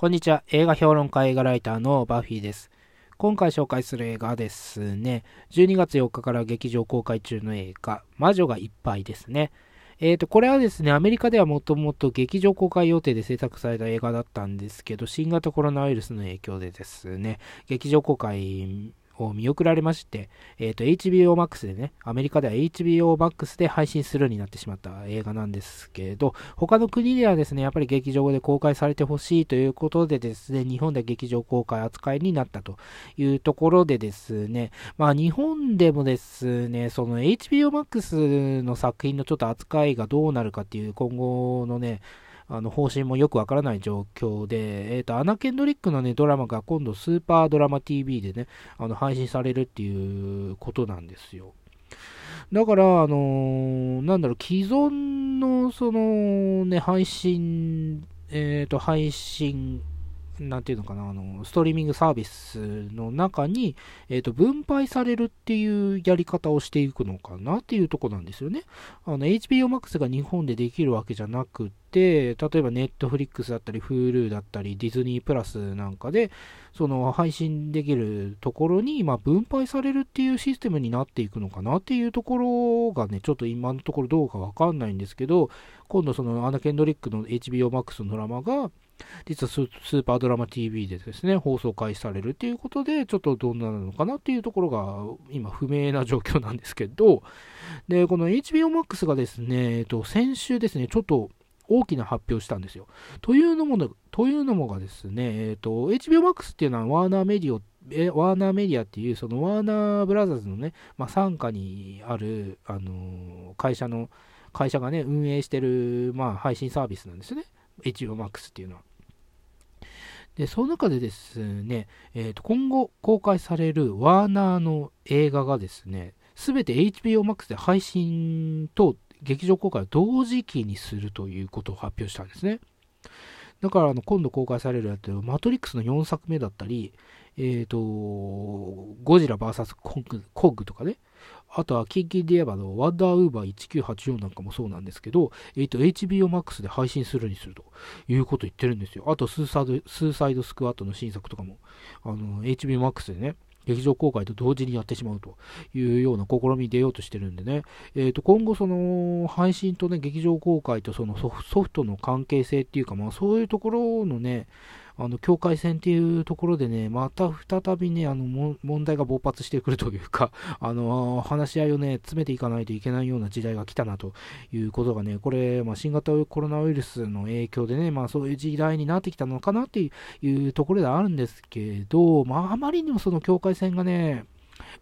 こんにちは。映画評論家映画ライターのバフィーです。今回紹介する映画はですね、12月4日から劇場公開中の映画、魔女がいっぱいですね。えっ、ー、と、これはですね、アメリカではもともと劇場公開予定で制作された映画だったんですけど、新型コロナウイルスの影響でですね、劇場公開を見送られまして、えっ、ー、と、HBO Max でね、アメリカでは HBO Max で配信するになってしまった映画なんですけれど、他の国ではですね、やっぱり劇場で公開されてほしいということでですね、日本で劇場公開扱いになったというところでですね、まあ日本でもですね、その HBO Max の作品のちょっと扱いがどうなるかっていう今後のね、あの方針もよくわからない状況で、えっ、ー、と、アナ・ケンドリックのね、ドラマが今度スーパードラマ TV でね、あの、配信されるっていうことなんですよ。だから、あのー、なんだろう、既存の、その、ね、配信、えっ、ー、と、配信なんていうのかな、あの、ストリーミングサービスの中に、えっ、ー、と、分配されるっていうやり方をしていくのかなっていうとこなんですよね。あの、HBO Max が日本でできるわけじゃなくて、例えば Netflix だったり、Hulu だったり、ディズニープラスなんかで、その配信できるところに、まあ、分配されるっていうシステムになっていくのかなっていうところがね、ちょっと今のところどうかわかんないんですけど、今度そのアナ・ケンドリックの HBO Max のドラマが、実はスーパードラマ TV でですね、放送開始されるということで、ちょっとどうなのかなっていうところが今不明な状況なんですけど、で、この HBO Max がですね、えっと、先週ですね、ちょっと大きな発表したんですよ。というのも、というのもがですね、えっと、HBO Max っていうのはワーナーメディオえワーナーメディアっていう、そのワーナーブラザーズのね、まあ、傘下にある、あの、会社の、会社がね、運営してる、まあ、配信サービスなんですね。HBO Max っていうのは。で、その中でですね、えー、と今後公開されるワーナーの映画がですね、すべて HBO Max で配信と劇場公開を同時期にするということを発表したんですね。だからあの今度公開されるやつマトリックスの4作目だったり、えっ、ー、と、ゴジラ VS コングコングとかね、あとは、キンキンディアバのワンダーウーバー1984なんかもそうなんですけど、えっ、ー、と、HBO Max で配信するにするということ言ってるんですよ。あとスーサイド、スーサイドスクワットの新作とかも、あの、HBO Max でね、劇場公開と同時にやってしまうというような試みに出ようとしてるんでね、えー、と今後、その配信とね、劇場公開とそのソフトの関係性っていうか、まあそういうところのね、あの境界線っていうところでね、また再びね、あの問題が勃発してくるというか、あの話し合いをね、詰めていかないといけないような時代が来たなということがね、これ、まあ、新型コロナウイルスの影響でね、まあ、そういう時代になってきたのかなっていうところではあるんですけど、まあ、あまりにもその境界線がね、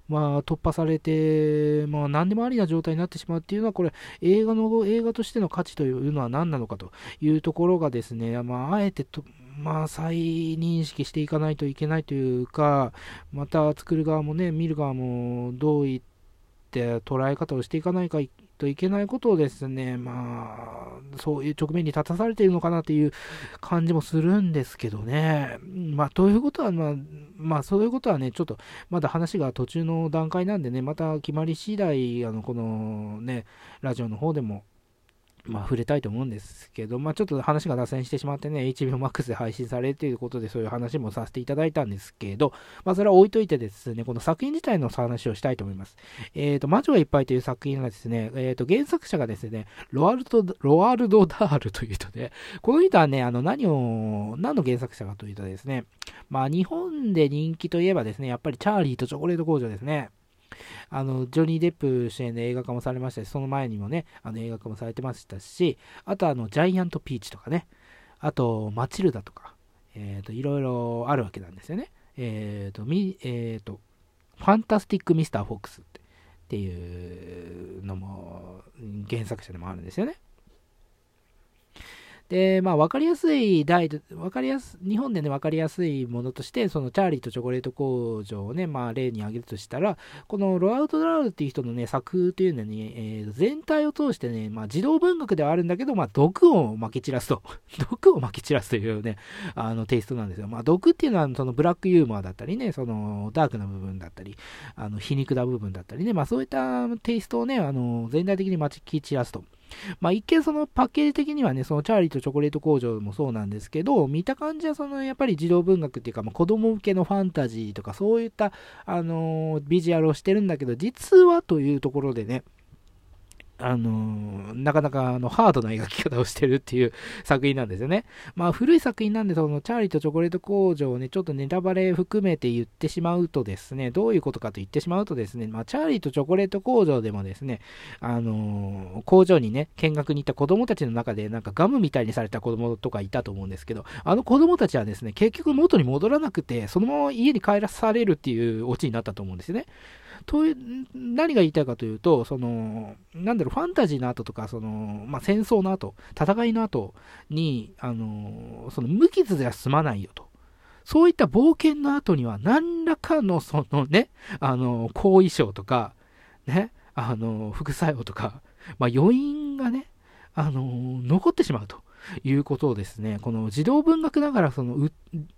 まあ、突破されて、まあ、何でもありな状態になってしまうっていうのは、これ、映画の、映画としての価値というのは何なのかというところがですね、まあ、あえてと、まあ、再認識していかないといけないというか、また作る側もね、見る側もどういって捉え方をしていかないかといけないことをですね、まあ、そういう直面に立たされているのかなという感じもするんですけどね。まあ、ということは、まあ、まあ、そういうことはね、ちょっと、まだ話が途中の段階なんでね、また決まり次第、あの、このね、ラジオの方でも、まあ、触れたいと思うんですけど、まあ、ちょっと話が脱線してしまってね、HBO Max で配信されるということで、そういう話もさせていただいたんですけど、まあ、それは置いといてですね、この作品自体の話をしたいと思います。えっ、ー、と、魔女がいっぱいという作品がですね、えっ、ー、と、原作者がですね、ロワルド、ロワルド・ダールという人で、この人はね、あの、何を、何の原作者かというとですね、まあ、日本で人気といえばですね、やっぱりチャーリーとチョコレート工場ですね。あの、ジョニー・デップ主演で映画化もされましたし、その前にもね、あの映画化もされてましたし、あとあの、ジャイアント・ピーチとかね、あと、マチルダとか、えっ、ー、と、いろいろあるわけなんですよね。えっ、ー、と、み、えっ、ー、と、ファンタスティック・ミスター・フォックスっていうのも原作者でもあるんですよね。で、まあ、わかりやすい題、わかりやす、日本でね、わかりやすいものとして、そのチャーリーとチョコレート工場をね、まあ、例に挙げるとしたら、このロアウト・ドラウルっていう人のね、作風というのはね、えー、全体を通してね、まあ、児童文学ではあるんだけど、まあ、毒をまき散らすと。毒をまき散らすというね、あの、テイストなんですよ。まあ、毒っていうのは、そのブラックユーモアだったりね、その、ダークな部分だったり、あの、皮肉な部分だったりね、まあ、そういったテイストをね、あの、全体的にまき散らすと。まあ一見そのパッケージ的にはね、そのチャーリーとチョコレート工場もそうなんですけど、見た感じはそのやっぱり児童文学っていうか、まあ、子供向けのファンタジーとかそういった、あのー、ビジュアルをしてるんだけど、実はというところでね、あのなかなかあのハードな描き方をしてるっていう作品なんですよね。まあ古い作品なんで、そのチャーリーとチョコレート工場をね、ちょっとネタバレ含めて言ってしまうとですね、どういうことかと言ってしまうとですね、まあチャーリーとチョコレート工場でもですね、あの、工場にね、見学に行った子供たちの中でなんかガムみたいにされた子供とかいたと思うんですけど、あの子供たちはですね、結局元に戻らなくて、そのまま家に帰らされるっていうオチになったと思うんですよね。とい、何が言いたいかというと、その、なんだろう、ファンタジーの後とか、その、まあ、戦争の後、戦いの後に、あの、その無傷では済まないよと。そういった冒険の後には、何らかの、そのね、あの、後遺症とか、ね、あの、副作用とか、まあ、余韻がね、あの、残ってしまうと。いうことをですね、この児童文学ながらその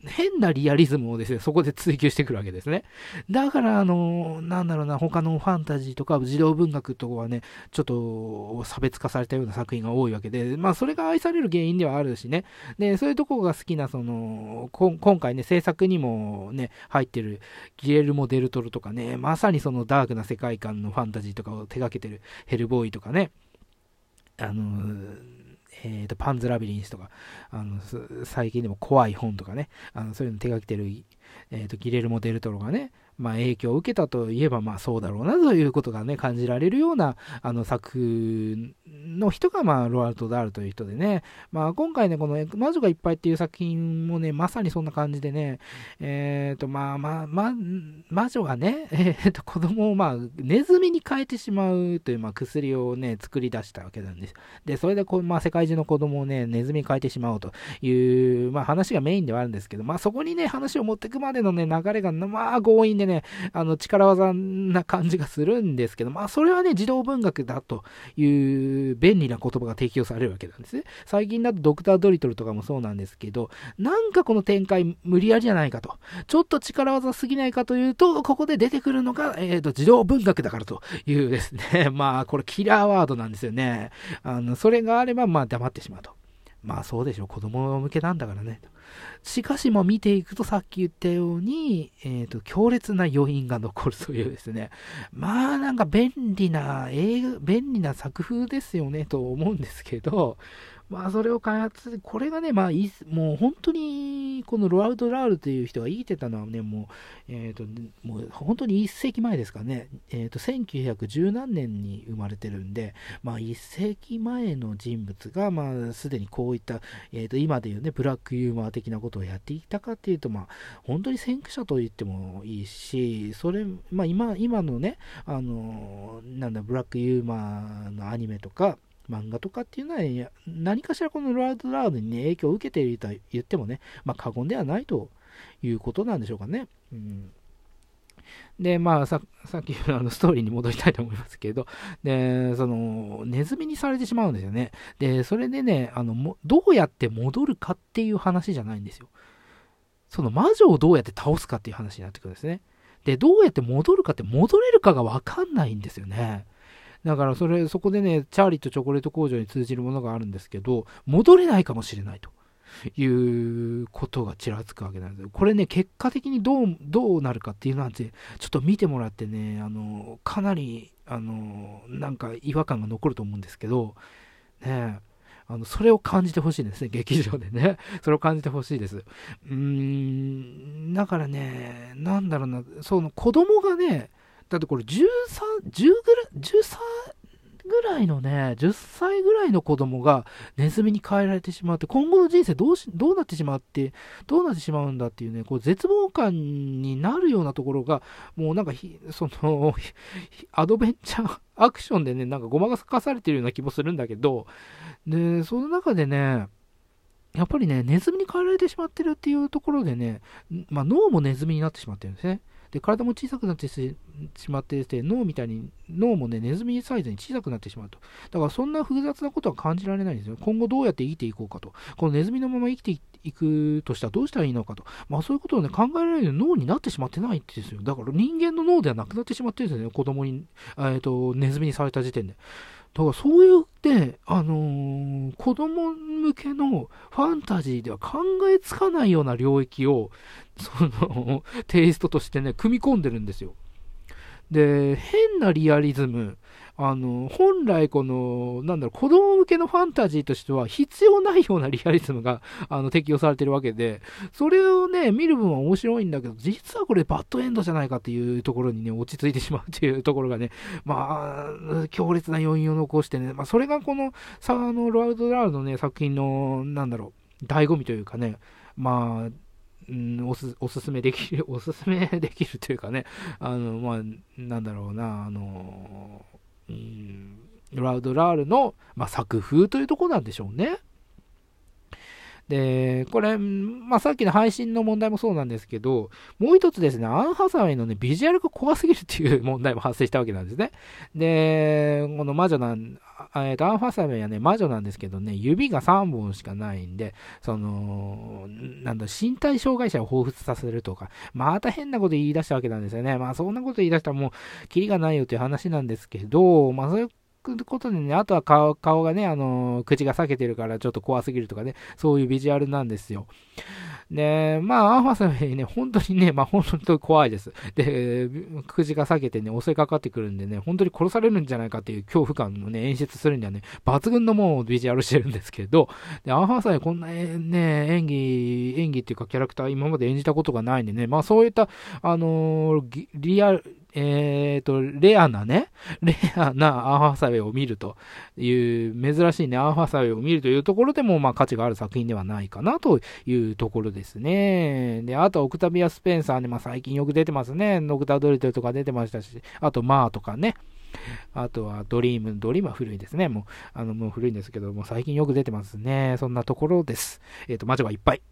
変なリアリズムをですね、そこで追求してくるわけですね。だから、あの、なんだろうな、他のファンタジーとか児童文学とかはね、ちょっと差別化されたような作品が多いわけで、まあ、それが愛される原因ではあるしね、で、そういうとこが好きな、その、今回ね、制作にもね、入ってるギレルモ・デルトロとかね、まさにそのダークな世界観のファンタジーとかを手掛けてるヘルボーイとかね、あのえーと、パンズラビリンスとか、あの最近でも怖い本とかね、あのそういうの手がけてる、えーと、ギレルモ・デルトロがね、まあ、影響を受けたといえば、まあ、そうだろうなということがね、感じられるようなあの作の人が、まあ、ロアルト・ダールという人でね、まあ、今回ね、この魔女がいっぱいっていう作品もね、まさにそんな感じでね、えっ、ー、と、まあまあ、ま、魔女がね、えっ、ー、と、子供を、まあ、ネズミに変えてしまうという、まあ、薬をね、作り出したわけなんです。で、それでこう、まあ、世界中の子供をね、ネズミに変えてしまおうという、まあ、話がメインではあるんですけど、まあ、そこにね、話を持っていくまでのね、流れが、まあ、強引でね、ねあの、力技な感じがするんですけど、まあ、それはね、児童文学だという便利な言葉が提供されるわけなんですね。最近だとドクター・ドリトルとかもそうなんですけど、なんかこの展開無理やりじゃないかと。ちょっと力技すぎないかというと、ここで出てくるのが、えっ、ー、と、児童文学だからというですね、まあ、これキラーワードなんですよね。あの、それがあれば、まあ、黙ってしまうと。まあそうでしょう、子供向けなんだからね。しかしも見ていくとさっき言ったように、えっ、ー、と、強烈な余韻が残るというですね。まあなんか便利な映画、便利な作風ですよねと思うんですけど、まあ、それを開発、これがね、まあ、いもう本当に、このロアルド・ラールという人が言いてたのはね、もう、えっ、ー、と、もう本当に1世紀前ですかね、えっ、ー、と、1910何年に生まれてるんで、まあ、1世紀前の人物が、まあ、すでにこういった、えっ、ー、と、今でいうね、ブラックユーモア的なことをやっていたかっていうと、まあ、本当に先駆者と言ってもいいし、それ、まあ、今、今のね、あの、なんだ、ブラックユーモアのアニメとか、漫画とかっていうのは、何かしらこのロードラードに、ね、影響を受けているとは言ってもね、まあ、過言ではないということなんでしょうかね。うんで、まあさ、さっきのストーリーに戻りたいと思いますけど、で、その、ネズミにされてしまうんですよね。で、それでね、あの、もどうやって戻るかっていう話じゃないんですよ。その魔女をどうやって倒すかっていう話になってくるんですね。で、どうやって戻るかって戻れるかがわかんないんですよね。だからそれ、そこでね、チャーリーとチョコレート工場に通じるものがあるんですけど、戻れないかもしれないと。いうことがちらつくわけなんですよ。これね、結果的にどう、どうなるかっていうのは、ちょっと見てもらってね、あの、かなり、あの、なんか違和感が残ると思うんですけど、ね、あの、それを感じてほしいですね、劇場でね。それを感じてほしいです。うーん、だからね、なんだろうな、その子供がね、だってこれ13、10ぐらい、ぐらいのね、10歳ぐらいの子供がネズミに変えられてしまって、今後の人生どうし、どうなってしまって、どうなってしまうんだっていうね、こう絶望感になるようなところが、もうなんかその、アドベンチャーアクションでね、なんかごまかされてるような気もするんだけど、で、その中でね、やっぱりね、ネズミに変えられてしまってるっていうところでね、まあ、脳もネズミになってしまってるんですね。で、体も小さくなってしまってて、脳みたいに、脳もね、ネズミサイズに小さくなってしまうと。だからそんな複雑なことは感じられないんですよ。今後どうやって生きていこうかと。このネズミのまま生きていくとしたらどうしたらいいのかと。まあそういうことをね、考えられる脳になってしまってないんですよ。だから人間の脳ではなくなってしまってるんですよね。子供に、えっ、ー、と、ネズミにされた時点で。だからそういうね、あのー、子供向けのファンタジーでは考えつかないような領域を、その、テイストとしてね、組み込んでるんですよ。で、変なリアリズム、あの、本来この、なんだろう、子供向けのファンタジーとしては必要ないようなリアリズムが、あの、適用されてるわけで、それをね、見る分は面白いんだけど、実はこれバッドエンドじゃないかっていうところにね、落ち着いてしまうっていうところがね、まあ、強烈な要因を残してね、まあ、それがこの、さ、あの、ロアルド・ラールのね、作品の、なんだろう、醍醐味というかね、まあ、うん、おす、おすすめできる、おすすめできるというかね、あの、まあ、なんだろうな、あの、うん、ラウドラールの、まあ、作風というところなんでしょうね。で、これ、まあ、さっきの配信の問題もそうなんですけど、もう一つですね、アン・ハサウェイのね、ビジュアルが怖すぎるっていう問題も発生したわけなんですね。で、この魔女なん、えっ、と、アン・ファサメはね、魔女なんですけどね、指が3本しかないんで、その、なんだ、身体障害者を彷彿させるとか、また変なこと言い出したわけなんですよね。まあ、そんなこと言い出したらもう、キリがないよという話なんですけど、まあ、そういうことでね、あとは顔顔がね、あのー、口が裂けてるからちょっと怖すぎるとかね、そういうビジュアルなんですよ。で、まあ、アンハサウェイね、本当にね、まあ本当に怖いです。で、口が裂けてね、襲いかかってくるんでね、本当に殺されるんじゃないかっていう恐怖感をね、演出するにはね、抜群のもうビジュアルしてるんですけど、で、アンハサウェイこんなね、演技、演技っていうかキャラクター今まで演じたことがないんでね、まあそういった、あのー、リアル、えっ、ー、と、レアなね、レアなアンハサウェイを見るという、珍しいね、アンハサウェイを見るというところでも、まあ価値がある作品ではないかなというところですね。で、あと、オクタビア・スペンサーね、まあ最近よく出てますね。ノクタドリトルとか出てましたし、あと、マーとかね。あとはドリーム、ドリームは古いですね。もう、あの、もう古いんですけども、最近よく出てますね。そんなところです。えっ、ー、と、魔女がいっぱい。